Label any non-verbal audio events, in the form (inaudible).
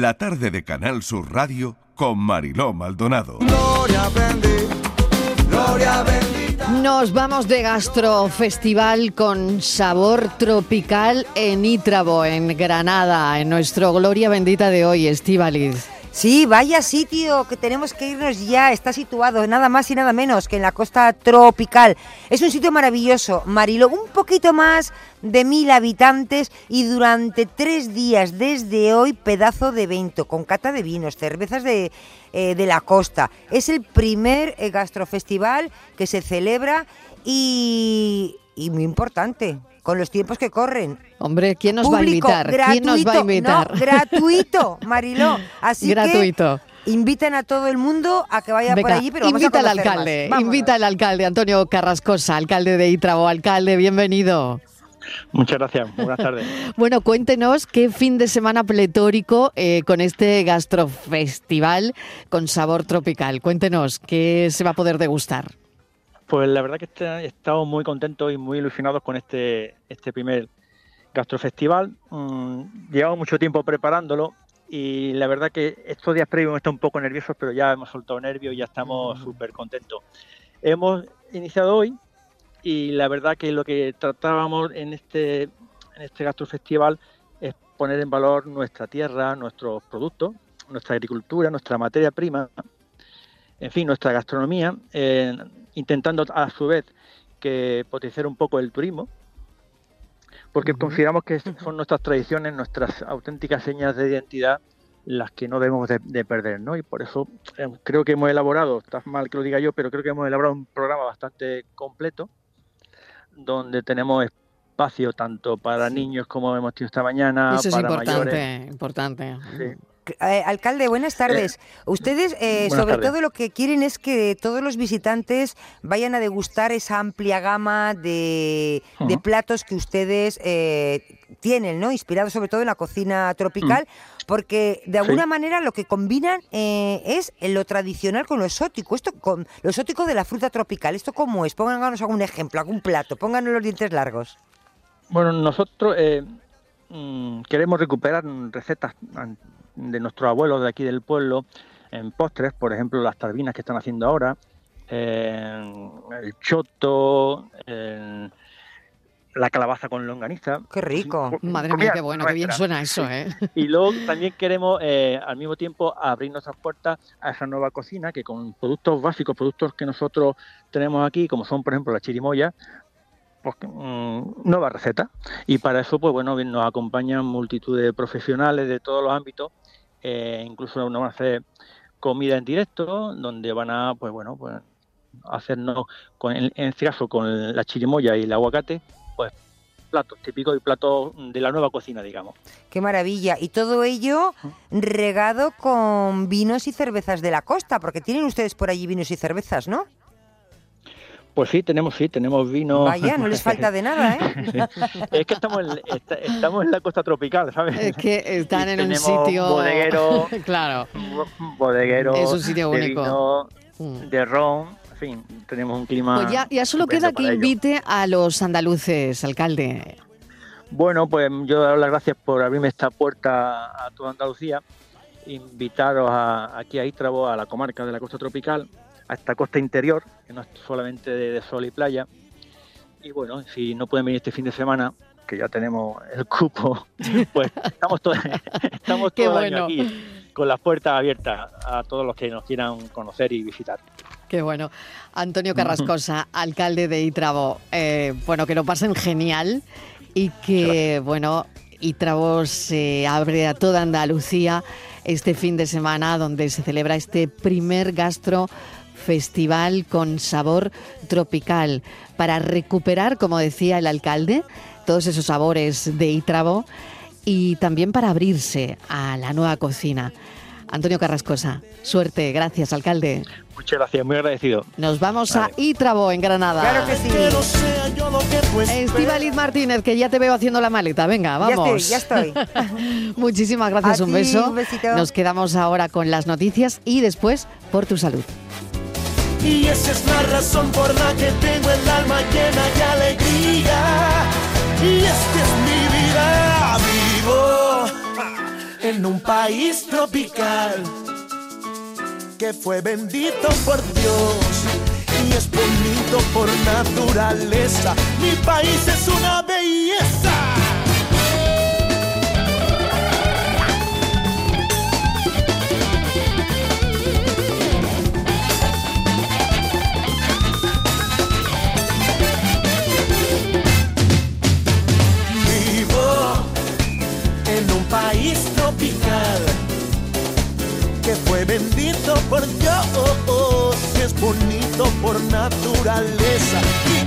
la tarde de Canal Sur Radio con Mariló Maldonado. Gloria bendita, gloria bendita. Nos vamos de gastrofestival con sabor tropical en Ítrabo, en Granada, en nuestro Gloria Bendita de hoy, Estíbaliz. Sí, vaya sitio que tenemos que irnos ya. Está situado nada más y nada menos que en la costa tropical. Es un sitio maravilloso, Marilo, un poquito más de mil habitantes y durante tres días desde hoy pedazo de evento con cata de vinos, cervezas de, eh, de la costa. Es el primer eh, gastrofestival que se celebra y, y muy importante, con los tiempos que corren. Hombre, ¿quién nos va a invitar? ¿Quién nos va a gratuito, invitar? no, (laughs) gratuito, Mariló. Así Gratuito. que invitan a todo el mundo a que vaya por allí, pero vamos invita a al alcalde, invita al alcalde Antonio Carrascosa, alcalde de Ítrabo. Alcalde, bienvenido. Muchas gracias, buenas tardes. (laughs) Bueno, cuéntenos qué fin de semana pletórico eh, con este gastrofestival con sabor tropical. Cuéntenos qué se va a poder degustar. Pues la verdad que este- estamos muy contentos y muy ilusionados con este, este primer gastrofestival. Mm, llevamos mucho tiempo preparándolo y la verdad que estos días previos hemos estado un poco nerviosos, pero ya hemos soltado nervios y ya estamos súper contentos. Hemos iniciado hoy y la verdad que lo que tratábamos en este, en este gastrofestival es poner en valor nuestra tierra, nuestros productos, nuestra agricultura, nuestra materia prima, en fin, nuestra gastronomía, eh, intentando a su vez que potenciar un poco el turismo, porque consideramos que (laughs) son nuestras tradiciones, nuestras auténticas señas de identidad las que no debemos de, de perder, ¿no? Y por eso eh, creo que hemos elaborado, está mal que lo diga yo, pero creo que hemos elaborado un programa bastante completo, donde tenemos espacio tanto para niños como hemos tenido esta mañana, Eso es para importante, mayores. importante. Sí. Eh, alcalde, buenas tardes. Ustedes, eh, buenas sobre tardes. todo, lo que quieren es que todos los visitantes vayan a degustar esa amplia gama de, platos que ustedes eh, tienen, ¿no? Inspirados sobre todo en la cocina tropical, porque de alguna manera lo que combinan eh, es lo tradicional con lo exótico. Esto con lo exótico de la fruta tropical. ¿Esto cómo es? Pónganos algún ejemplo, algún plato. Pónganos los dientes largos. Bueno, nosotros mm, queremos recuperar recetas de nuestros abuelos de aquí del pueblo en postres, por ejemplo, las tarbinas que están haciendo ahora, eh, el choto, eh, la calabaza con longaniza. Qué rico. Madre mía, qué bueno, qué bien nuestra. suena eso, ¿eh? Y luego (laughs) también queremos eh, al mismo tiempo abrir nuestras puertas a esa nueva cocina que con productos básicos, productos que nosotros tenemos aquí, como son por ejemplo la chirimoya, pues mm, nueva receta. Y para eso, pues bueno, nos acompañan multitud de profesionales de todos los ámbitos, eh, incluso nos van a hacer comida en directo, donde van a, pues bueno, pues hacernos, con, en, en este caso con la chirimoya y el aguacate, pues platos típicos y platos de la nueva cocina, digamos. Qué maravilla. Y todo ello regado con vinos y cervezas de la costa, porque tienen ustedes por allí vinos y cervezas, ¿no? Pues sí, tenemos sí, tenemos vino. Vaya, no les (laughs) falta de nada, ¿eh? es que estamos en, esta- estamos en la costa tropical, ¿sabes? Es que están Y en un sitio... bodeguero. (laughs) claro. Bodeguero. Es un sitio de vino, Mm. de ron, en fin, tenemos un clima. Pues ya, ya solo queda que ello. invite a los andaluces, alcalde. Bueno, pues yo dar las gracias por abrirme esta puerta a toda Andalucía, invitaros a- aquí a Ítrabo, a la comarca de la costa tropical, a esta costa interior, que no es solamente de, de sol y playa. Y bueno, si no pueden venir este fin de semana, que ya tenemos el cupo, (laughs) pues estamos, todo, (laughs) estamos todo el bueno. año aquí con las puertas abiertas a todos los que nos quieran conocer y visitar. Qué bueno. Antonio Carrascosa, (laughs) alcalde de Ítrabo. Eh, bueno, que lo pasen genial y que, bueno, Ítrabo se abre a toda Andalucía este fin de semana donde se celebra este primer gastro festival con sabor tropical para recuperar, como decía el alcalde, todos esos sabores de Ítrabo y también para abrirse a la nueva cocina. Antonio Carrascosa, suerte, gracias, alcalde. Muchas gracias, muy agradecido. Nos vamos a. Ítrabo, en Granada. Claro que sí. Estíbaliz Martínez, que ya te veo haciendo la maleta. Venga, Ya vamos. estoy, ya estoy. (laughs) Muchísimas gracias, A un ti, beso. un besito. Nos quedamos ahora con las noticias y después por tu salud. Y esa es la razón por la que tengo el alma llena de alegría. Y es que es mi vida, vivo en un país tropical que fue bendito por Dios y es bonito por naturaleza. Mi país es una belleza. Por Dios, que es bonito por naturaleza. Y